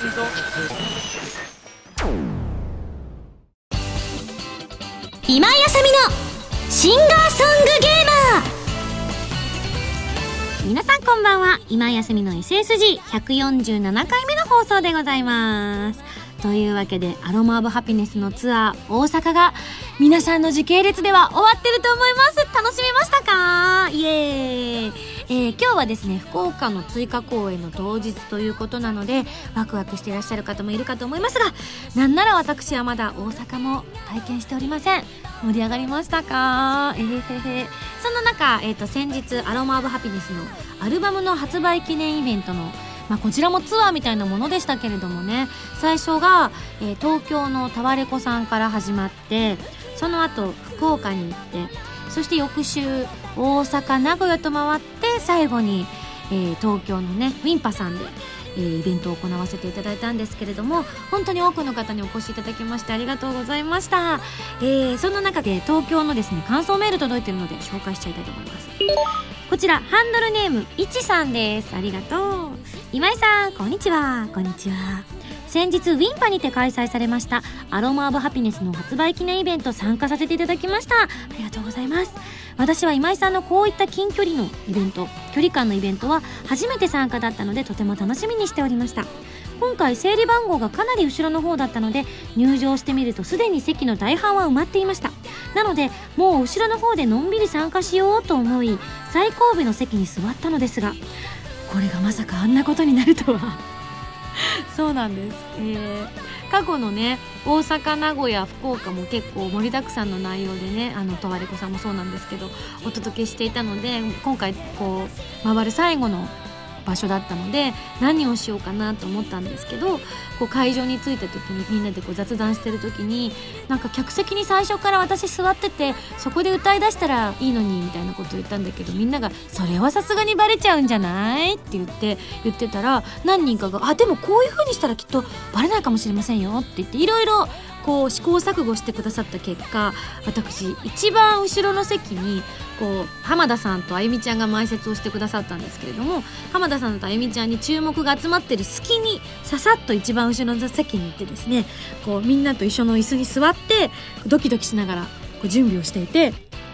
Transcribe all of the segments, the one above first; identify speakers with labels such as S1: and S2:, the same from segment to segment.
S1: 今井あさみのシンガーソングゲーマー。皆さんこんばんは。今井あさみの SSG147 回目の放送でございます。というわけでアロマオブハピネスのツアー大阪が皆さんの時系列では終わってると思います。楽しみましたか？イエーイ、えー、今日はですね福岡の追加公演の当日ということなのでワクワクしていらっしゃる方もいるかと思いますがなんなら私はまだ大阪も体験しておりません。盛り上がりましたか？えー、へへ。そんな中、えーと、先日アロマオブハピネスのアルバムの発売記念イベントのまあ、こちらもツアーみたいなものでしたけれどもね最初が、えー、東京のタワレコさんから始まってその後福岡に行ってそして翌週大阪名古屋と回って最後に、えー、東京のねウィンパさんでえー、イベントを行わせていただいたんですけれども本当に多くの方にお越しいただきましてありがとうございました、えー、そんな中で東京のですね感想メール届いてるので紹介しちゃいたいと思います。こちらハンドルネームいちさんです。ありがとう。今井さんこんにちは。こんにちは。先日ウィンパにて開催されましたアロマオブハピネスの発売記念イベント参加させていただきました。ありがとうございます。私は今井さんのこういった近距離のイベント距離感のイベントは初めて参加だったのでとても楽しみにしておりました。今回整理番号がかなり後ろの方だったので入場してみるとすでに席の大半は埋まっていました。なのでもう後ろの方でのんびり参加しようと思い最後尾の席に座ったのですがこれがまさかあんなことになるとは。そうなんです、えー、過去のね大阪名古屋福岡も結構盛りだくさんの内容でねあのとわれこさんもそうなんですけどお届けしていたので今回こう回る最後の場所だったので何をしようかなと思ったんですけどこう会場に着いた時にみんなでこう雑談してる時になんか客席に最初から私座っててそこで歌いだしたらいいのにみたいなことを言ったんだけどみんなが「それはさすがにバレちゃうんじゃない?」って言って言ってたら何人かが「あでもこういう風にしたらきっとバレないかもしれませんよ」って言っていろいろこう試行錯誤してくださった結果私一番後ろの席にこう浜田さんとあゆみちゃんが前説をしてくださったんですけれども浜田さんとあゆみちゃんに注目が集まってる隙にささっと一番後ろの席に行ってですねこうみんなと一緒の椅子に座ってドキドキしながらこう準備をしていて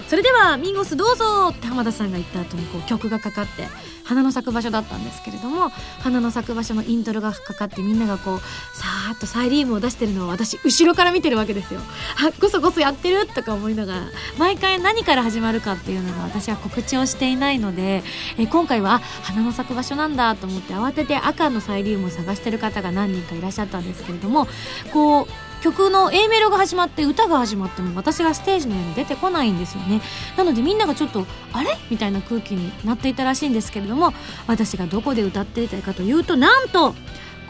S1: それではミンゴスどうぞって浜田さんが言った後にこう曲がかかって花の咲く場所だったんですけれども花の咲く場所のイントロがかかってみんながこうさーっとサイリウムを出してるのを私後ろから見てるわけですよ。あこそこそやってるとか思いながら毎回何から始まるかっていうのが私は告知をしていないのでえ今回は花の咲く場所なんだと思って慌てて赤のサイリウムを探してる方が何人かいらっしゃったんですけれどもこう曲の A メロが始まって歌が始まっても私がステージの上に出てこないんですよね。なのでみんながちょっとあれみたいな空気になっていたらしいんですけれども私がどこで歌っていたかというとなんと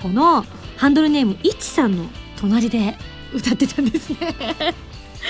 S1: このハンドルネームいちさんの隣で歌ってたんですね。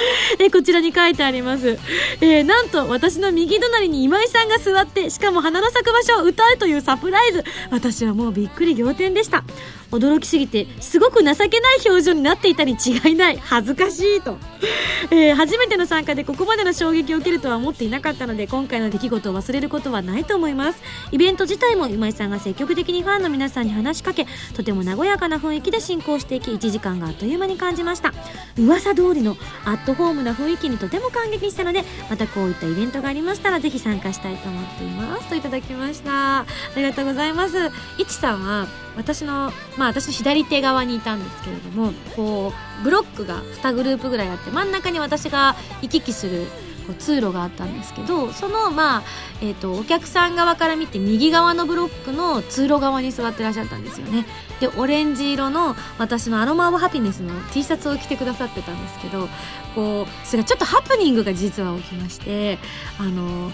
S1: えこちらに書いてあります、えー、なんと私の右隣に今井さんが座ってしかも花の咲く場所を歌うというサプライズ。私はもうびっくり仰天でした。驚きすぎてすごく情けない表情になっていたに違いない。恥ずかしいと、えー、初めての参加でここまでの衝撃を受けるとは思っていなかったので今回の出来事を忘れることはないと思います。イベント自体も今井さんが積極的にファンの皆さんに話しかけとても和やかな雰囲気で進行していき1時間があっという間に感じました。噂通りのアットホームな雰囲気にとても感激したのでまたこういったイベントがありましたらぜひ参加したいと思っています。といただきました。ありがとうございます。いちさんは私のまあ私の左手側にいたんですけれどもこうブロックが2グループぐらいあって真ん中に私が行き来するこう通路があったんですけどそのまあ、えーと、お客さん側から見て右側のブロックの通路側に座ってらっしゃったんですよねでオレンジ色の私のアロマ・オブ・ハピネスの T シャツを着てくださってたんですけどこうそれちょっとハプニングが実は起きましてあの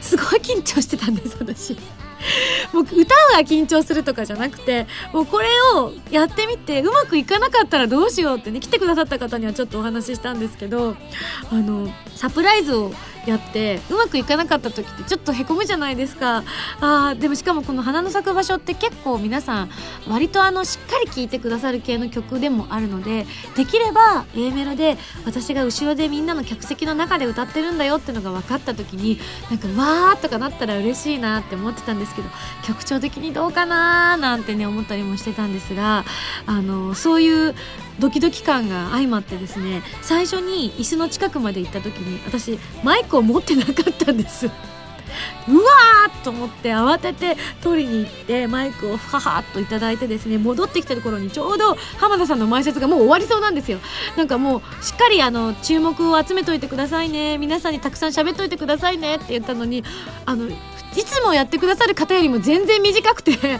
S1: すごい緊張してたんです私。もう歌が緊張するとかじゃなくてもうこれをやってみてうまくいかなかったらどうしようってね来てくださった方にはちょっとお話ししたんですけどあのサプライズをやってうまくいかなかった時ってちょっとへこむじゃないですか。あでもしかもこの花の咲く場所って結構皆さん割とあのしっかり聴いてくださる系の曲でもあるのでできれば A メロで私が後ろでみんなの客席の中で歌ってるんだよってのが分かった時になんかわーとかなったら嬉しいなって思ってたんですけど曲調的にどうかななんてね思ったりもしてたんですがあのそういうドキドキ感が相まってですね最初に椅子の近くまで行った時に私マイクを持ってなかったんです。うわーと思って慌てて取りに行ってマイクをははっといただいてですね戻ってきたところにちょうど浜田さんの前説がもう終わりそうなんですよ。なんかもうしっかりあの注目を集めといてくださいね。皆さんにたくさん喋っといてくださいねって言ったのにあのいつもやってくださる方よりも全然短くて ちょっ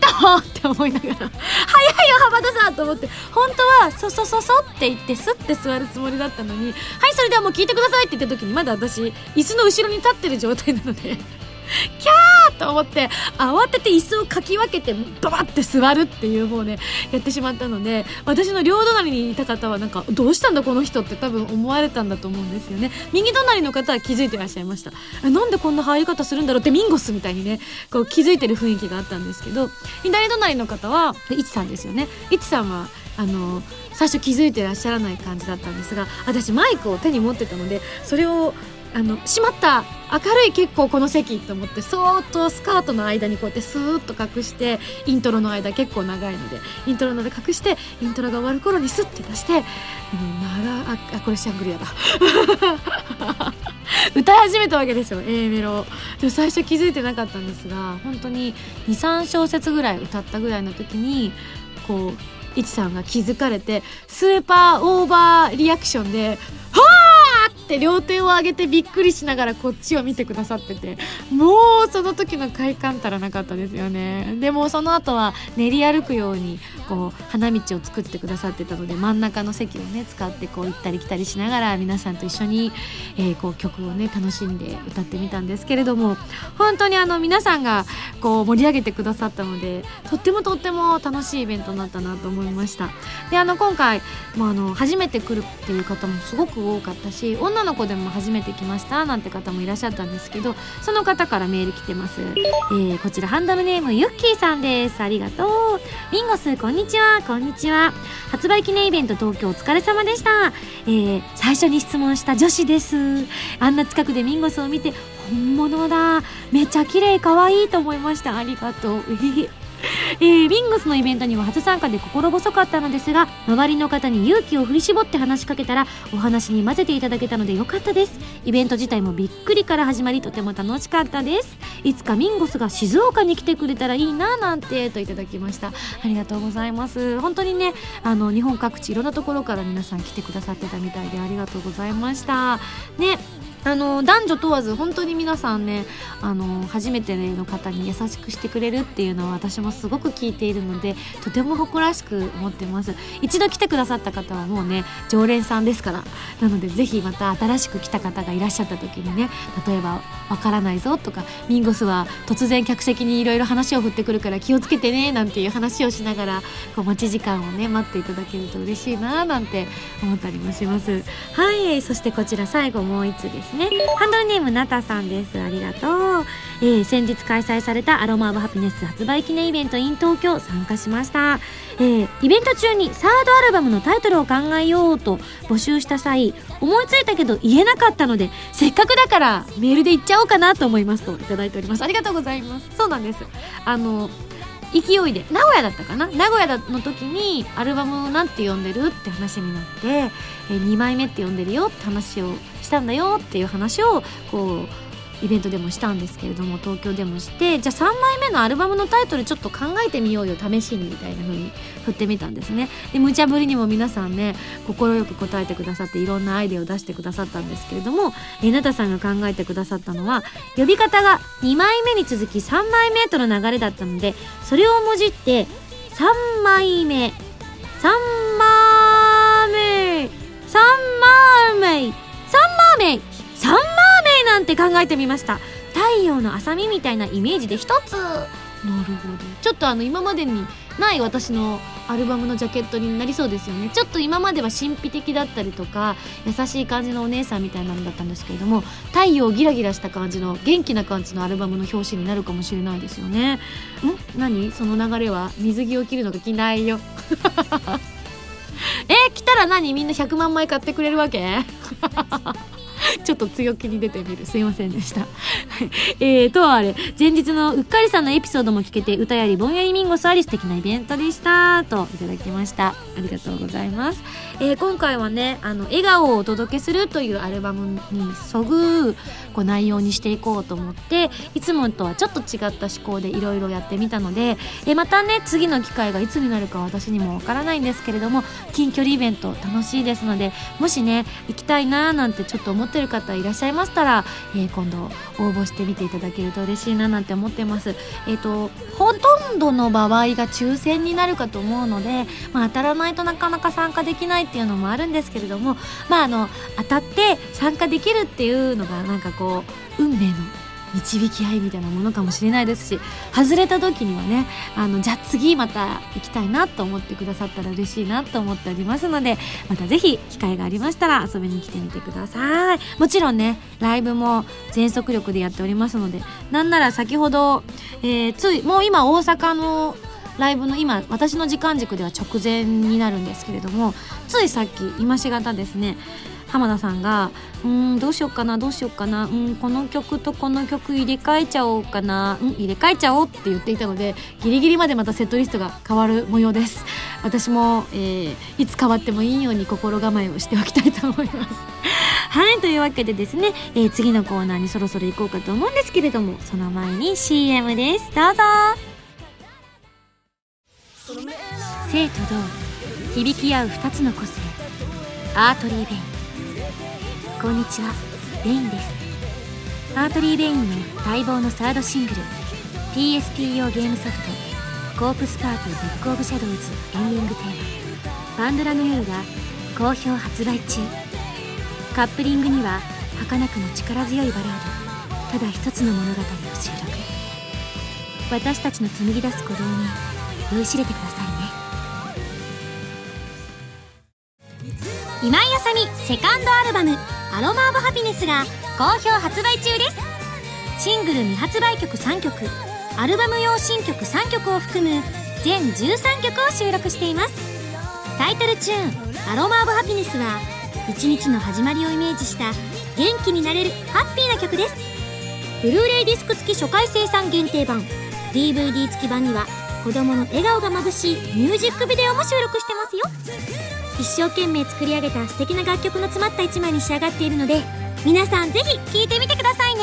S1: とって思いながら早いよ浜田さんと思って。本当はそそそそって言ってすって座るつもりだったのにはいそれではもう聞いてくださいって言った時にまだ私椅子の後ろに立ってる状態なので キャーと思って慌てて椅子をかき分けてババって座るっていうもうねやってしまったので私の両隣にいた方はなんかどうしたんだこの人って多分思われたんだと思うんですよね。右隣の方は気づいてらっしゃいました。なんでこんな入り方するんだろうってミンゴスみたいにねこう気づいてる雰囲気があったんですけど左隣の方はいちさんですよね。いちさんはあの最初気づいてらっしゃらない感じだったんですが私マイクを手に持ってたのでそれをあのしまった明るい結構この席と思ってそーっとスカートの間にこうやってスーッと隠してイントロの間結構長いのでイントロの間隠してイントロが終わる頃にスッて出して「長ああこれシャングリアだ」歌い始めたわけですよ A メロ。でも最初気づいてなかったんですが本当に23小節ぐらい歌ったぐらいの時にこういちさんが気づかれてスーパーオーバーリアクションで「って両手を上げてびっくりしながらこっちを見てくださっててもうその時の快感たらなかったですよね。でもその後は練り歩くようにこう花道を作ってくださってたので真ん中の席をね使ってこう行ったり来たりしながら皆さんと一緒に、えー、こう曲をね楽しんで歌ってみたんですけれども本当にあの皆さんがこう盛り上げてくださったのでとってもとっても楽しいイベントになったなと思いました。であの今回、まあ、あの初めて来るっていう方もすごく多かったし女女の子でも初めて来ましたなんて方もいらっしゃったんですけどその方からメール来てます、えー、こちらハンドルネームユッキーさんです。ありがとう。ミンゴスこんにちは。こんにちは。発売記念イベント東京お疲れ様でした、えー、最初に質問した女子です。あんな近くでミンゴスを見て本物だ。めっちゃ綺麗可愛いと思いました。ありがとう。えー、ウィングスのイベントには初参加で心細かったのですが周りの方に勇気を振り絞って話しかけたらお話に混ぜていただけたのでよかったです。イベント自体もびっくりから始まりとても楽しかったです。いつかミンゴスが静岡に来てくれたらいいななんてといただきました。ありがとうございます。本当にねあの日本各地いろんなところから皆さん来てくださってたみたいでありがとうございました。ねあの男女問わず本当に皆さんねあの初めての方に優しくしてくれるっていうのは私もすごく聞いているのでとても誇らしく思ってます。一度来てくださった方はもうね常連さんですから。なのでぜひまた新しく来た方がいらっしゃった時にね例えば「わからないぞ」とか「ミンゴスは突然客席にいろいろ話を振ってくるから気をつけてね」なんていう話をしながらこう待ち時間をね待っていただけると嬉しいななんて思ったりもします。はいそしてこちら最後もう一つです。ねね。ハンドルネームなたさんです。ありがとう、えー、先日開催されたアロマ・オブ・ハピネス発売記念イベント in 東京参加しました。えー、イベント中にサードアルバムのタイトルを考えようと募集した際思いついたけど言えなかったのでせっかくだからメールで言っちゃおうかなと思いますといただいております。ありがとうございます。そうなんです。あの勢いで名古屋だったかな？名古屋の時にアルバムを何て呼んでるって話になって、えー、2枚目って呼んでるよって話をしたんだよっていう話をこうイベントでもしたんですけれども東京でもしてじゃあ3枚目のアルバムのタイトルちょっと考えてみようよ試しにみたいな風に振ってみたんですね。で無茶ぶりにも皆さんね快く答えてくださっていろんなアイデアを出してくださったんですけれどもえなたさんが考えてくださったのは呼び方が2枚目に続き3枚目との流れだったのでそれをもじって3枚目3枚目3枚目イなんて考えてみました。太陽の浅見みたいなイメージで一つ。なるほど。ちょっとあの今までにない私のアルバムのジャケットになりそうですよね。ちょっと今までは神秘的だったりとか優しい感じのお姉さんみたいなのだったんですけれども太陽ギラギラした感じの元気な感じのアルバムの表紙になるかもしれないですよね。ん？何？その流れは水着を着るのが着ないよ。え来たら何？みんな100万枚買ってくれるわけ？ちょっと強気に出てみる。すいませんでした。えー、とはあれ。前日のうっかりさんのエピソードも聞けて歌やりぼんやりミンゴスあり素敵なイベントでした。といただきました。ありがとうございます。えー、今回はねあの笑顔をお届けするというアルバムにそぐこう内容にしていこうと思っていつもとはちょっと違った思考でいろいろやってみたので、えー、またね次の機会がいつになるか私にもわからないんですけれども近距離イベント楽しいですのでもしね行きたいなーなんてちょっと思ってる方いらっしゃいましたら、えー、今度応募してみていただけると嬉しいななんて思ってます。えっ、ー、とほとんどの場合が抽選になるかと思うので、まあ、当たらないとなかなか参加できないっていうのもあるんですけれどもまああの当たって参加できるっていうのがなんかこう運命の導き合いみたいなものかもしれないですし外れた時にはねあのじゃあ次また行きたいなと思ってくださったら嬉しいなと思っておりますのでまたぜひ機会がありましたら遊びに来てみてください。もちろんねライブも全速力でやっておりますのでなんなら先ほど、えー、ついもう今大阪のライブの今私の時間軸では直前になるんですけれどもついさっき今しがたですね浜田さんが「うんどうしようかなどうしようかなうんこの曲とこの曲入れ替えちゃおうかなうん入れ替えちゃおう」って言っていたのでギリギリまでまたセットリストが変わる模様です。私も、えー、いつ変わってもいいように心構えをしておきたいと思います。はいというわけでですね、えー、次のコーナーにそろそろ行こうかと思うんですけれどもその前に CM です。どうぞ。静と同響き合う2つの個性。 Artery Vein。こんにちは。 Veinです。 Artery Veinの待望のサードシングル PSP 用ゲームソフトコープスパーティーブックオブシャドウズエンディングテーマ。パンドラの夜が好評発売中。カップリングには儚くも力強いバラード。ただ一つの物語を収録。私たちの紡ぎ出す鼓動に酔いしれてくださいね。今井あさみセカンドアルバム「アロマ・オブ・ハピネス」が好評発売中です。シングル未発売曲3曲アルバム用新曲3曲を含む全13曲を収録しています。タイトルチューン「アロマ・オブ・ハピネス」は一日の始まりをイメージした元気になれるハッピーな曲です。ブルーレイディスク付き初回生産限定版 DVD 付き版には子供の笑顔がまぶしいミュージックビデオも収録してますよ。一生懸命作り上げた素敵な楽曲の詰まった一枚に仕上がっているので皆さんぜひ聴いてみてくださいね。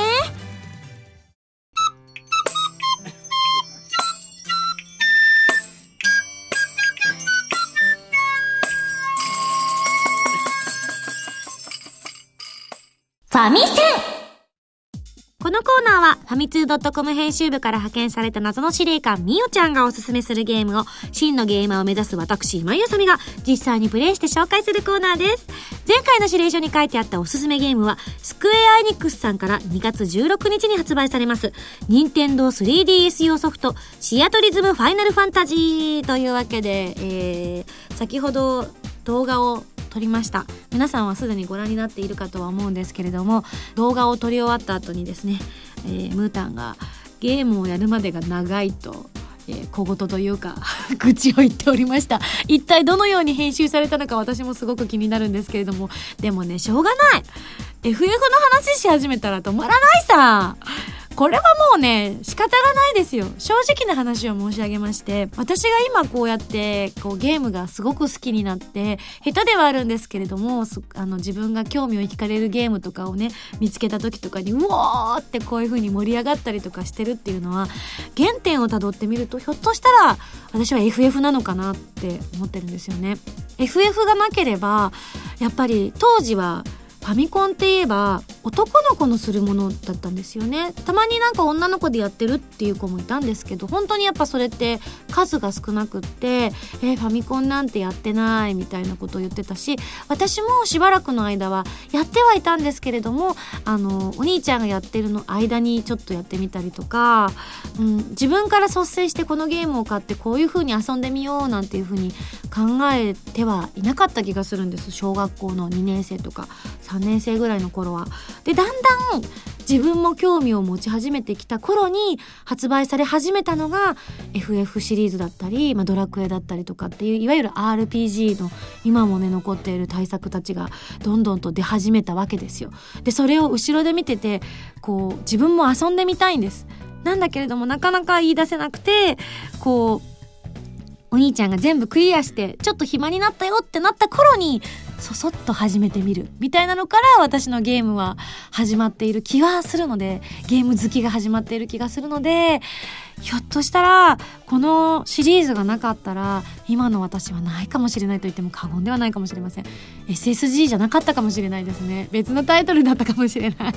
S1: ファミセ、ファミツー .com 編集部から派遣された謎の司令官、みおちゃんがおすすめするゲームを、真のゲーマーを目指す私、今井あさみが、実際にプレイして紹介するコーナーです。前回の指令書に書いてあったおすすめゲームは、スクエア・エニックスさんから2月16日に発売されます、任天堂 3DS 用ソフト、シアトリズムファイナルファンタジーというわけで、えー、先ほど動画を撮りました皆さんはすでにご覧になっているかとは思うんですけれども動画を撮り終わった後にですね、えー、ムータンがゲームをやるまでが長いとえー、小言というか 愚痴を言っておりました。一体どのように編集されたのか私もすごく気になるんですけれどもでもねしょうがない。FF の話し始めたら止まらないさ。これはもうね仕方がないですよ。正直な話を申し上げまして私が今こうやってこうゲームがすごく好きになって下手ではあるんですけれどもあの自分が興味を惹かれるゲームとかをね見つけた時とかにうおーってこういう風に盛り上がったりとかしてるっていうのは原点をたどってみるとひょっとしたら私は FF なのかなって思ってるんですよね。FF がなければやっぱり当時はファミコンって言えば男の子のするものだったんですよね。たまになんか女の子でやってるっていう子もいたんですけど本当にやっぱそれって数が少なくってえー、ファミコンなんてやってないみたいなことを言ってたし私もしばらくの間はやってはいたんですけれどもあのお兄ちゃんがやってるの間にちょっとやってみたりとか、うん、自分から率先してこのゲームを買ってこういう風に遊んでみようなんていう風に考えてはいなかった気がするんです。小学校の2年生とか。3年生ぐらいの頃は。でだんだん自分も興味を持ち始めてきた頃に発売され始めたのが FF シリーズだったり、まあ、ドラクエだったりとかっていういわゆる RPG の今もね残っている対策たちがどんどんと出始めたわけですよ。でそれを後ろで見ててこう自分も遊んでみたいんです。なんだけれどもなかなか言い出せなくてこうお兄ちゃんが全部クリアしてちょっと暇になったよってなった頃にそそっと始めてみるみたいなのから私のゲームは始まっている気はするのでゲーム好きが始まっている気がするのでひょっとしたらこのシリーズがなかったら今の私はないかもしれないと言っても過言ではないかもしれません。SSG じゃなかったかもしれないですね。別のタイトルだったかもしれない。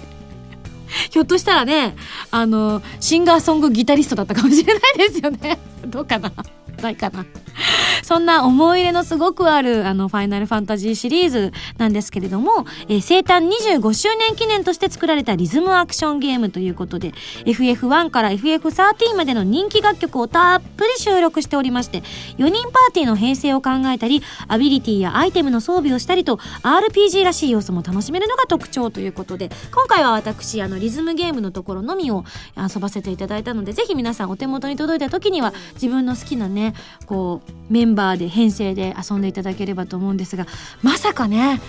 S1: ひょっとしたらねあのシンガーソングギタリストだったかもしれないですよね。どうかな。ないかな。そんな思い入れのすごくあるあのファイナルファンタジーシリーズなんですけれども、えー、生誕25周年記念として作られたリズムアクションゲームということで FF1 から FF13 までの人気楽曲をたっぷり収録しておりまして4人パーティーの編成を考えたりアビリティやアイテムの装備をしたりと RPG らしい要素も楽しめるのが特徴ということで今回は私あのリズムゲームのところのみを遊ばせていただいたのでぜひ皆さんお手元に届いた時には自分の好きなねこうメンバーで編成で遊んでいただければと思うんですがまさかね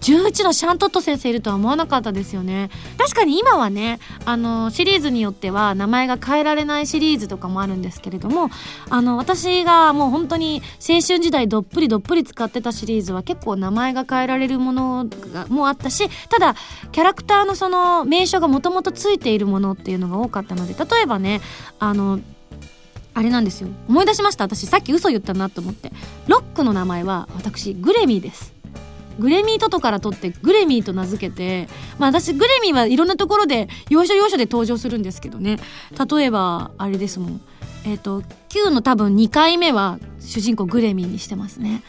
S1: 11のシャントット先生いるとは思わなかったですよね。確かに今はねあのシリーズによっては名前が変えられないシリーズとかもあるんですけれどもあの私がもう本当に青春時代どっぷりどっぷり使ってたシリーズは結構名前が変えられるものがもあったしただキャラクターのその名称がもともとついているものっていうのが多かったので例えばねあのあれなんですよ。思い出しました？私さっき嘘言ったなと思って。ロックの名前は私グレミーです。グレミートトから取ってグレミーと名付けてまあ私グレミーはいろんなところで要所要所で登場するんですけどね。例えばあれですもん。えっ、ー、と Q の多分2回目は主人公グレミーにしてますね。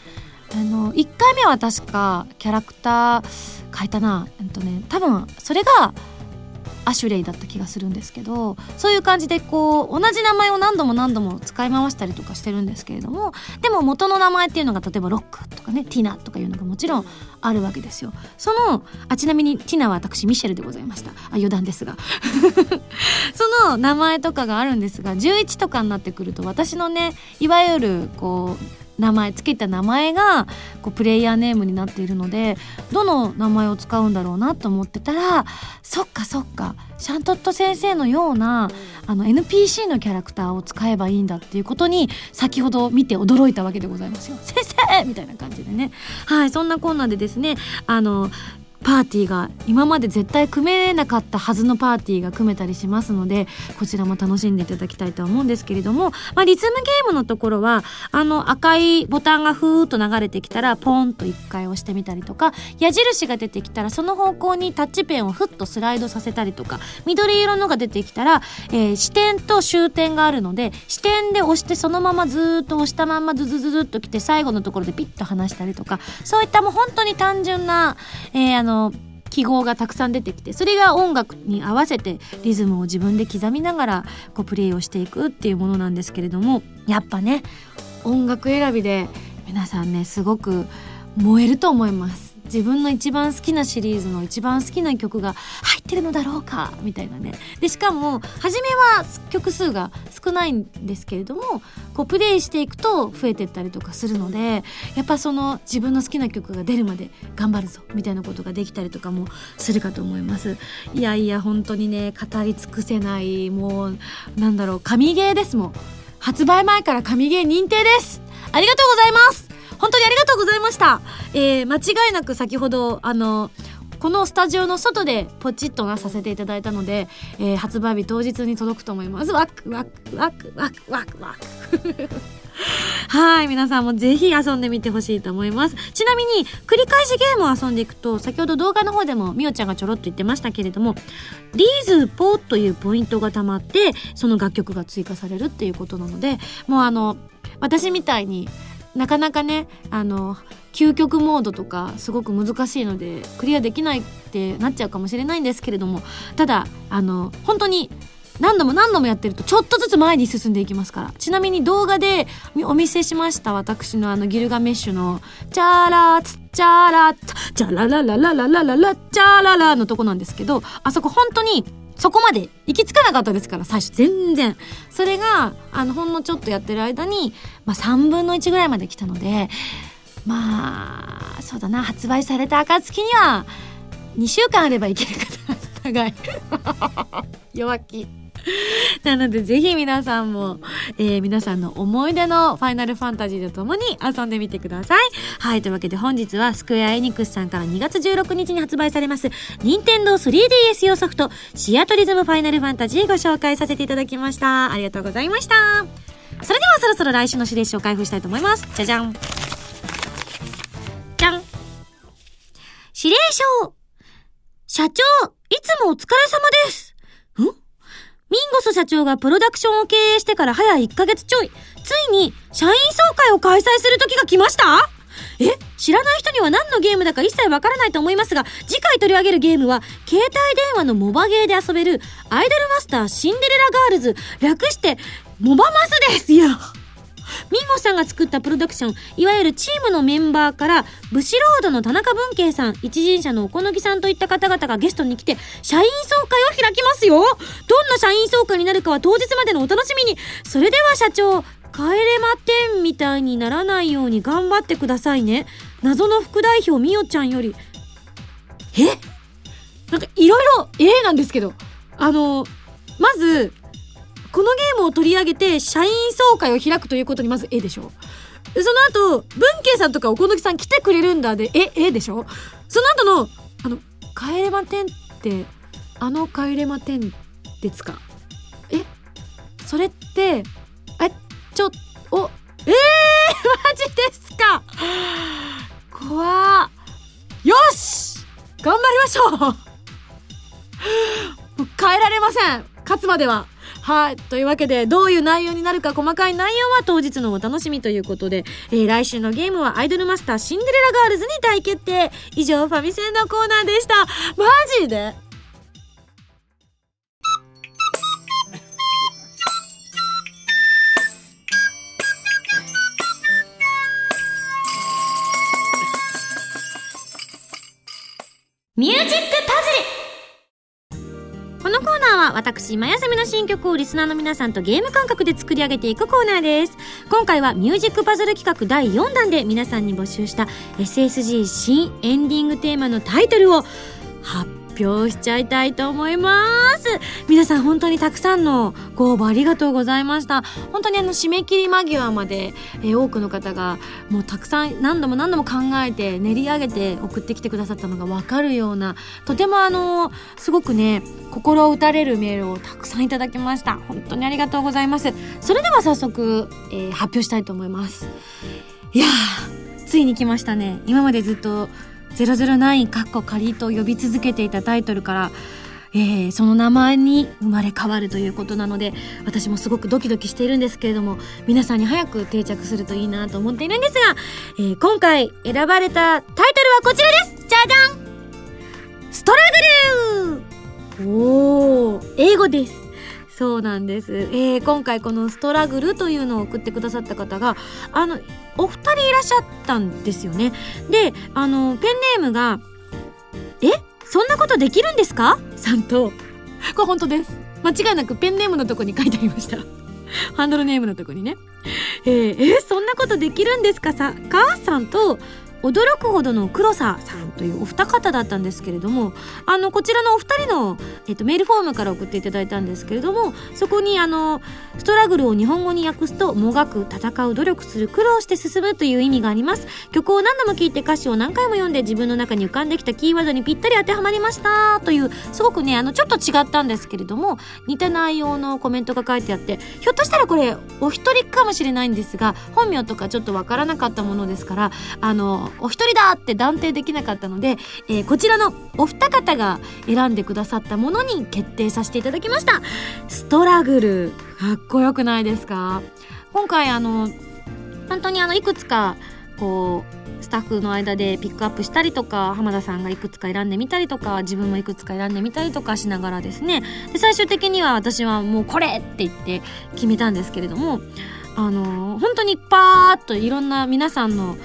S1: あの1回目は確かキャラクター変えたな。えっとね多分それがアシュレイだった気がするんですけどそういう感じでこう同じ名前を何度も何度も使い回したりとかしてるんですけれどもでも元の名前っていうのが例えばロックとかねティナとかいうのがもちろんあるわけですよ。そのあちなみにティナは私ミシェルでございました。あ余談ですが。その名前とかがあるんですが11とかになってくると私のねいわゆるこう名前つけた名前がこうプレイヤーネームになっているのでどの名前を使うんだろうなと思ってたらそっかそっかシャントット先生のようなあの NPC のキャラクターを使えばいいんだっていうことに先ほど見て驚いたわけでございますよ。先生みたいな感じでね。はいそんなこんなでですねあのパーティーが今まで絶対組めなかったはずのパーティーが組めたりしますのでこちらも楽しんでいただきたいと思うんですけれども、まあ、リズムゲームのところはあの赤いボタンがふーっと流れてきたらポンと1回押してみたりとか矢印が出てきたらその方向にタッチペンをふっとスライドさせたりとか緑色のが出てきたら、えー、視点と終点があるので視点で押してそのままずっと押したまんまズズズズっときて最後のところでピッと離したりとかそういったもう本当に単純な、えー、あのの記号がたくさん出てきてそれが音楽に合わせてリズムを自分で刻みながらこうプレイをしていくっていうものなんですけれどもやっぱね音楽選びで皆さんねすごく燃えると思います。自分の一番好きなシリーズの一番好きな曲が入ってるのだろうかみたいなね。でしかも初めは曲数が少ないんですけれどもこうプレイしていくと増えてったりとかするのでやっぱその自分の好きな曲が出るまで頑張るぞみたいなことができたりとかもするかと思います。いやいや本当にね語り尽くせないもうなんだろう神ゲーですもん。発売前から神ゲー認定です。ありがとうございます。本当にありがとうございました。えー、間違いなく先ほど、あの、このスタジオの外でポチッとなさせていただいたので、えー、発売日当日に届くと思います。ワクワクワクワクワクワク。はい。皆さんもぜひ遊んでみてほしいと思います。ちなみに、繰り返しゲームを遊んでいくと、先ほど動画の方でもみおちゃんがちょろっと言ってましたけれども、リーズポーというポイントが溜まって、その楽曲が追加されるっていうことなので、もうあの、私みたいに、なかなかねあの究極モードとかすごく難しいのでクリアできないってなっちゃうかもしれないんですけれどもただあの本当に何度も何度もやってるとちょっとずつ前に進んでいきますから。ちなみに動画でお見せしました私のあのギルガメッシュの「チャーラーツチャーラーチャララララララララチャララ」のとこなんですけどあそこ本当にそこまで行き着かなかったですから最初全然。それがあのほんのちょっとやってる間に、まあ、3分の1ぐらいまで来たのでまあそうだな。発売された暁には2週間あればいけるかな。長い。弱気。なのでぜひ皆さんも、えー、皆さんの思い出のファイナルファンタジーとともに遊んでみてください。はい、というわけで本日はスクエアエニックスさんから2月16日に発売されます、任天堂 3DS 用ソフト、シアトリズムファイナルファンタジーご紹介させていただきました。ありがとうございました。それではそろそろ来週の指令書を開封したいと思います。じゃじゃん。じゃん。指令書社長、いつもお疲れ様です。ミンゴス社長がプロダクションを経営してから早1ヶ月ちょい、ついに社員総会を開催する時が来ました？え？知らない人には何のゲームだか一切わからないと思いますが、次回取り上げるゲームは、携帯電話のモバゲーで遊べる、アイドルマスターシンデレラガールズ、略して、モバマスですよ。ミンゴさんが作ったプロダクション、いわゆるチームのメンバーから、ブシロードの田中文慶さん、一人者のおこのぎさんといった方々がゲストに来て、社員総会を開きますよどんな社員総会になるかは当日までのお楽しみにそれでは社長、帰れまてんみたいにならないように頑張ってくださいね。謎の副代表みよちゃんより。え？なんかいろいろ、ええなんですけど。あの、まず、このゲームを取り上げて社員総会を開くということにまず絵でしょ。でその後文慶さんとかおこのきさん来てくれるんだでええでしょ。その後のあの帰れま店ってあの帰れま店ですか。えそれってえちょおえー、マジですか。怖よし！頑張りましょう。変えられません。勝つまでは。はい。というわけで、どういう内容になるか細かい内容は当日のお楽しみということで、えー、来週のゲームはアイドルマスターシンデレラガールズに大決定。以上、ファミセンのコーナーでした。マジで？ミュージックパズルは私、今休みの新曲をリスナーの皆さんとゲーム感覚で作り上げていくコーナーです。今回はミュージックパズル企画第4弾で皆さんに募集した SSG 新エンディングテーマのタイトルを発表しちゃいたいと思います。皆さん本当にたくさんのご応募ありがとうございました。本当にあの締め切り間際まで、えー、多くの方がもうたくさん何度も何度も考えて練り上げて送ってきてくださったのが分かるようなとてもあのすごくね心を打たれるメールをたくさんいただきました。本当にありがとうございます。それでは早速、えー、発表したいと思います。いやついに来ましたね。今までずっと009カッコ仮と呼び続けていたタイトルから、えー、その名前に生まれ変わるということなので私もすごくドキドキしているんですけれども皆さんに早く定着するといいなと思っているんですが、えー、今回選ばれたタイトルはこちらです。じゃじゃん。ストラグル。おー英語です。そうなんです、えー、今回このストラグルというのを送ってくださった方があのお二人いらっしゃったんですよね。であのペンネームが「えそんなことできるんですか?」さんと。これ本当です。間違いなくペンネームのとこに書いてありました。ハンドルネームのとこにね。えー、えそんなことできるんですかさ母さんと驚くほどの黒沢さんというお二方だったんですけれどもあのこちらのお二人の、えっと、メールフォームから送っていただいたんですけれどもそこにあのストラグルを日本語に訳すともがく戦う努力する苦労して進むという意味があります。曲を何度も聴いて歌詞を何回も読んで自分の中に浮かんできたキーワードにぴったり当てはまりましたというすごくねあのちょっと違ったんですけれども似た内容のコメントが書いてあってひょっとしたらこれお一人かもしれないんですが本名とかちょっとわからなかったものですからあのお一人だって断定できなかったので、えー、こちらのお二方が選んでくださったものに決定させていただきました。ストラグル。かっこよくないですか？今回あの本当にあのいくつかこうスタッフの間でピックアップしたりとか浜田さんがいくつか選んでみたりとか自分もいくつか選んでみたりとかしながらですね。で最終的には私はもうこれって言って決めたんですけれどもあの本当にパーッといろんな皆さんの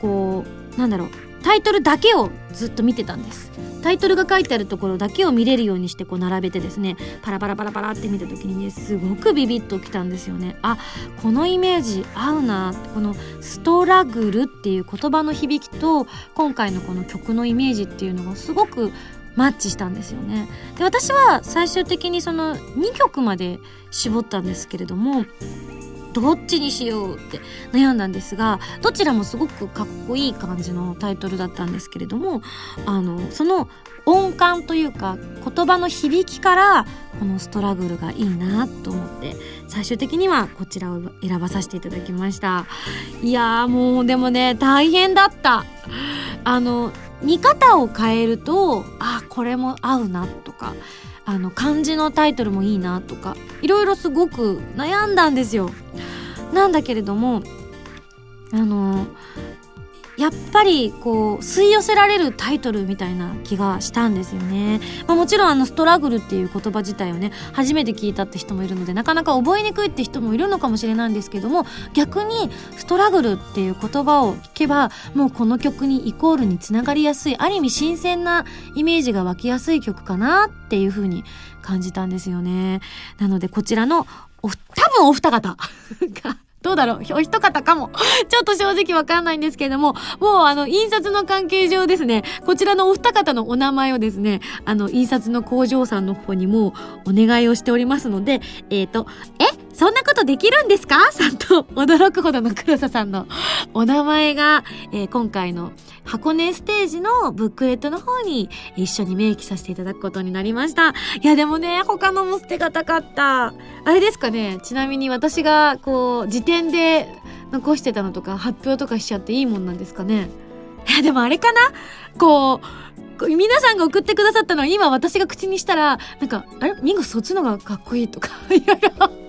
S1: こうなんだろうタイトルだけをずっと見てたんです。タイトルが書いてあるところだけを見れるようにしてこう並べてですねパラパラパラパラって見た時にねすごくビビッときたんですよね。あこのイメージ合うなこのストラグルっていう言葉の響きと今回のこの曲のイメージっていうのがすごくマッチしたんですよね。で私は最終的にその2曲まで絞ったんですけれどもどっちにしようって悩んだんですがどちらもすごくかっこいい感じのタイトルだったんですけれどもあのその音感というか言葉の響きからこのストラグルがいいなと思って最終的にはこちらを選ばさせていただきました。いやもうでもね大変だった。あの見方を変えるとあこれも合うなとかあの漢字のタイトルもいいなとかいろいろすごく悩んだんですよ。なんだけれどもあのやっぱりこう吸い寄せられるタイトルみたいな気がしたんですよね、まあ、もちろんあのストラグルっていう言葉自体をね初めて聞いたって人もいるのでなかなか覚えにくいって人もいるのかもしれないんですけども逆にストラグルっていう言葉を聞けばもうこの曲にイコールにつながりやすいある意味新鮮なイメージが湧きやすい曲かなっていう風に感じたんですよね。なのでこちらのお多分お二方がどうだろう？お一方かも。ちょっと正直わかんないんですけれども、もうあの、印刷の関係上ですね、こちらのお二方のお名前をですね、あの、印刷の工場さんの方にもお願いをしておりますので、えっ、ー、と、え？そんなことできるんですか？さんと驚くほどの黒田さんの。お名前が、えー、今回の箱根ステージのブックレットの方に一緒に明記させていただくことになりました。いやでもね、他のも捨てがたかった。あれですかね？ちなみに私がこう、時点で残してたのとか発表とかしちゃっていいもんなんですかね？いやでもあれかな？こう、皆さんが送ってくださったのは今私が口にしたら、なんか、あれ？ミンゴそっちの方がかっこいいとか、いろいろ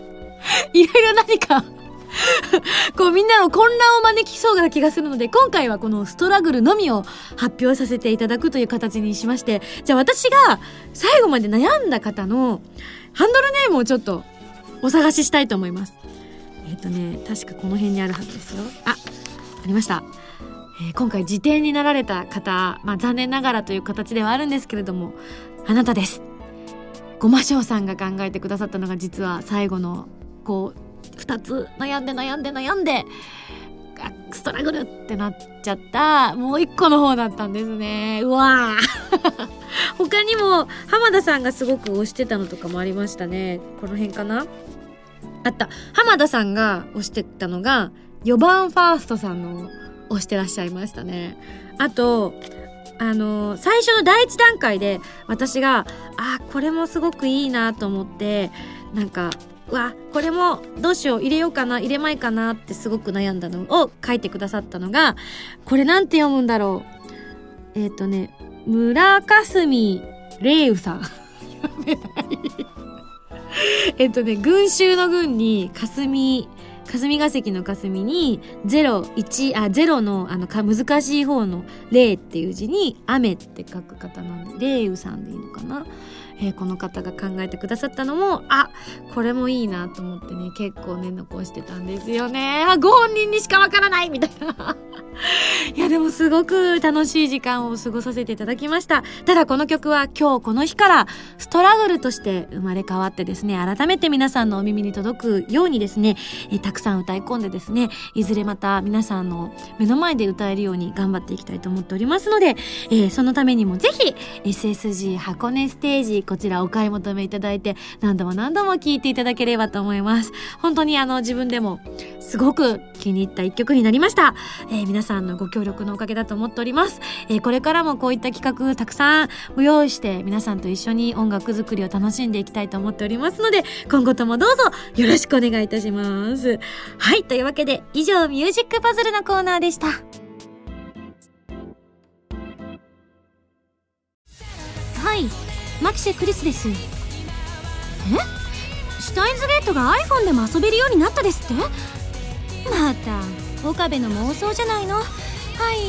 S1: いろいろ何か こうみんなの混乱を招きそうな気がするので、今回はこのストラグルのみを発表させていただくという形にしまして、じゃあ私が最後まで悩んだ方のハンドルネームをちょっとお探ししたいと思います。えっ、ー、とね、確かこの辺にあるはずですよ。あ、ありました。え、今回辞典になられた方、まあ残念ながらという形ではあるんですけれども、あなたです。ごましょうさんが考えてくださったのが実は最後のこう2つ悩んで悩んで悩んでストラグルってなっちゃった。もう一個の方だったんですね。うわ 他にも浜田さんがすごく推してたのとかもありましたね。この辺かな。あった。浜田さんが推してたのが4番ファーストさんの推してらっしゃいましたね。あとあの最初の第一段階で私があこれもすごくいいなと思ってなんかわこれもどうしよう入れようかな入れまいかなってすごく悩んだのを書いてくださったのがこれなんて読むんだろう。えっ、ー、とね村霞レイウさん。えっとね群衆の群に霞霞が関の霞に01あ0のあのか難しい方の「霊」っていう字に「雨」って書く方なんで霊雨さんでいいのかな？えー、この方が考えてくださったのもあこれもいいなと思ってね結構ね残してたんですよね。あご本人にしかわからない！みたいな。いやでもすごく楽しい時間を過ごさせていただきました。ただこの曲は今日この日からストラグルとして生まれ変わってですね改めて皆さんのお耳に届くようにですね、え、たくくさん歌い込んでですねいずれまた皆さんの目の前で歌えるように頑張っていきたいと思っておりますので、えー、そのためにもぜひ SSG 箱根ステージこちらお買い求めいただいて、何度も何度も聴いていただければと思います。本当にあの自分でもすごく気に入った一曲になりました。えー、皆さんのご協力のおかげだと思っております。えー、これからもこういった企画たくさんご用意して皆さんと一緒に音楽作りを楽しんでいきたいと思っておりますので、今後ともどうぞよろしくお願いいたします。はい、というわけで以上ミュージックパズルのコーナーでした。はい。マキシェクリスです。え？シュタインズゲートが iPhone でも遊べるようになったですって？また岡部の妄想じゃないの？はい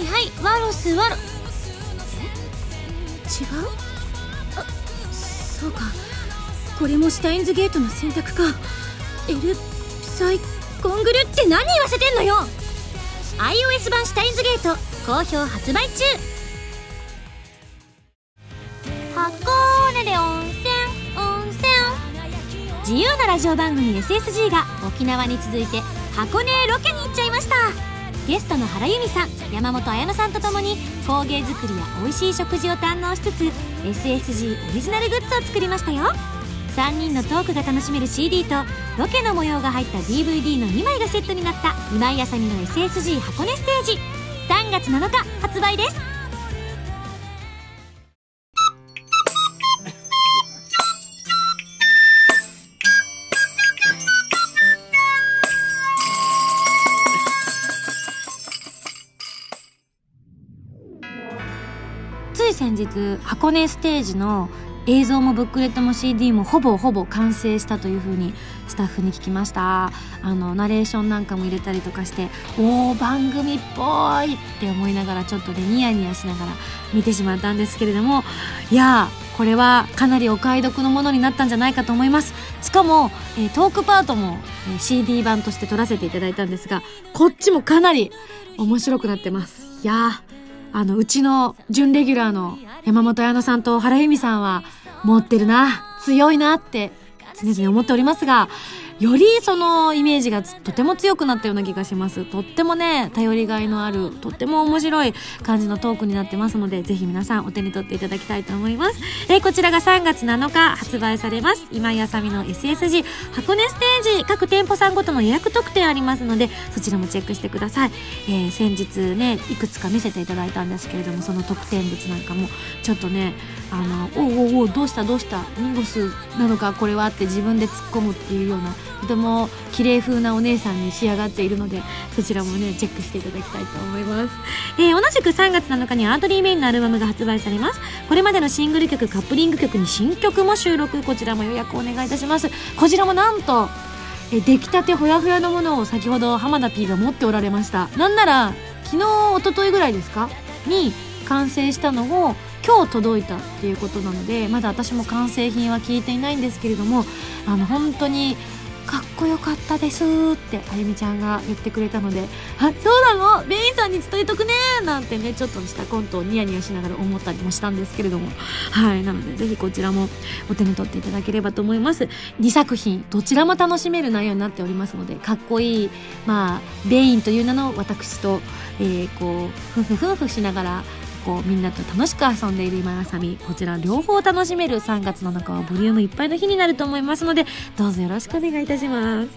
S1: はいワロスワロ。違う？あそうか。これもシュタインズゲートの選択か。エルサイコングルって何言わせてんのよ。iOS 版シュタインズゲート好評発売中。箱根で温泉温泉。自由なラジオ番組 SSG が沖縄に続いて箱根へロケに行っちゃいました。ゲストの原由美さん山本彩乃さんとともに工芸作りや美味しい食事を堪能しつつ SSG オリジナルグッズを作りましたよ。3人のトークが楽しめる CD とロケの模様が入った DVD の2枚がセットになった今井あさみの SSG 箱根ステージ3月7日発売です。つい先日箱根ステージの映像もブックレットも CD もほぼほぼ完成したというふうにスタッフに聞きました。あのナレーションなんかも入れたりとかしておお番組っぽいって思いながらちょっとねニヤニヤしながら見てしまったんですけれどもいやこれはかなりお買い得のものになったんじゃないかと思います。しかも、えートークパートも、えー CD 版として撮らせていただいたんですがこっちもかなり面白くなってます。いやーあの、うちの準レギュラーの山本彩乃さんと原由美さんは、持ってるな、強いなって常々思っておりますが、よりそのイメージがとても強くなったような気がします。とってもね、頼りがいのある、とっても面白い感じのトークになってますので、ぜひ皆さんお手に取っていただきたいと思います。えーこちらが3月7日発売されます。今井あさみの SSG 箱根ステージ各店舗さんごとの予約特典ありますので、そちらもチェックしてください。えー先日ね、いくつか見せていただいたんですけれども、その特典物なんかも、ちょっとね、あの、おうおうおう、どうしたどうした、ミンゴスなのかこれはって自分で突っ込むっていうような、とても綺麗風なお姉さんに仕上がっているので、そちらもね、チェックしていただきたいと思います。えー同じく3月7日にアートリーメインのアルバムが発売されます。これまでのシングル曲、カップリング曲に新曲も収録、こちらも予約お願いいたします。こちらもなんと、え出来たてほやほやのものを先ほど浜田 P が持っておられましたなんなら昨日一昨日ぐらいですか？に完成したのを今日届いたっていうことなのでまだ私も完成品は聞いていないんですけれどもあの本当にかっこよかったですってあゆみちゃんが言ってくれたのであそうなの？ベインさんに伝えとくねなんてねちょっとしたコントをニヤニヤしながら思ったりもしたんですけれども。はいなのでぜひこちらもお手に取っていただければと思います。2作品どちらも楽しめる内容になっておりますのでかっこいいまあベインという名の私と、えーこうふんふんふふしながらこうみんなと楽しく遊んでいる今あさみこちら両方楽しめる3月7日はボリュームいっぱいの日になると思います。のでどうぞよろしくお願いいたします。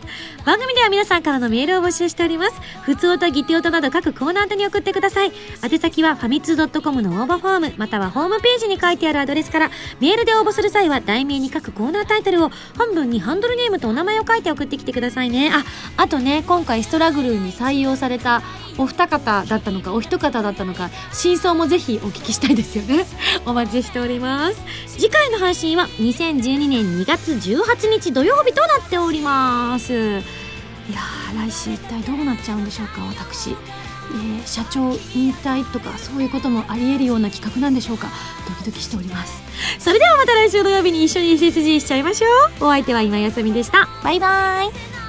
S1: 番組では皆さんからのメールを募集しております。ふつおたぎておたなど各コーナー宛に送ってください。宛先はファミツー .com の応募フォームまたはホームページに書いてあるアドレスからメールで応募する際は題名に書くコーナータイトルを本文にハンドルネームとお名前を書いて送ってきてくださいね。ああとね今回ストラグルに採用されたお二方だったのかお一方だったのか真相もぜひお聞きしたいですよね。お待ちしております。次回の配信は2012年2月18日土曜日となっております。いやー来週一体どうなっちゃうんでしょうか私、えー社長引退とかそういうこともありえるような企画なんでしょうかドキドキしております。それではまた来週土曜日に一緒に SSG しちゃいましょう。お相手は今やさみでした。バイバイ。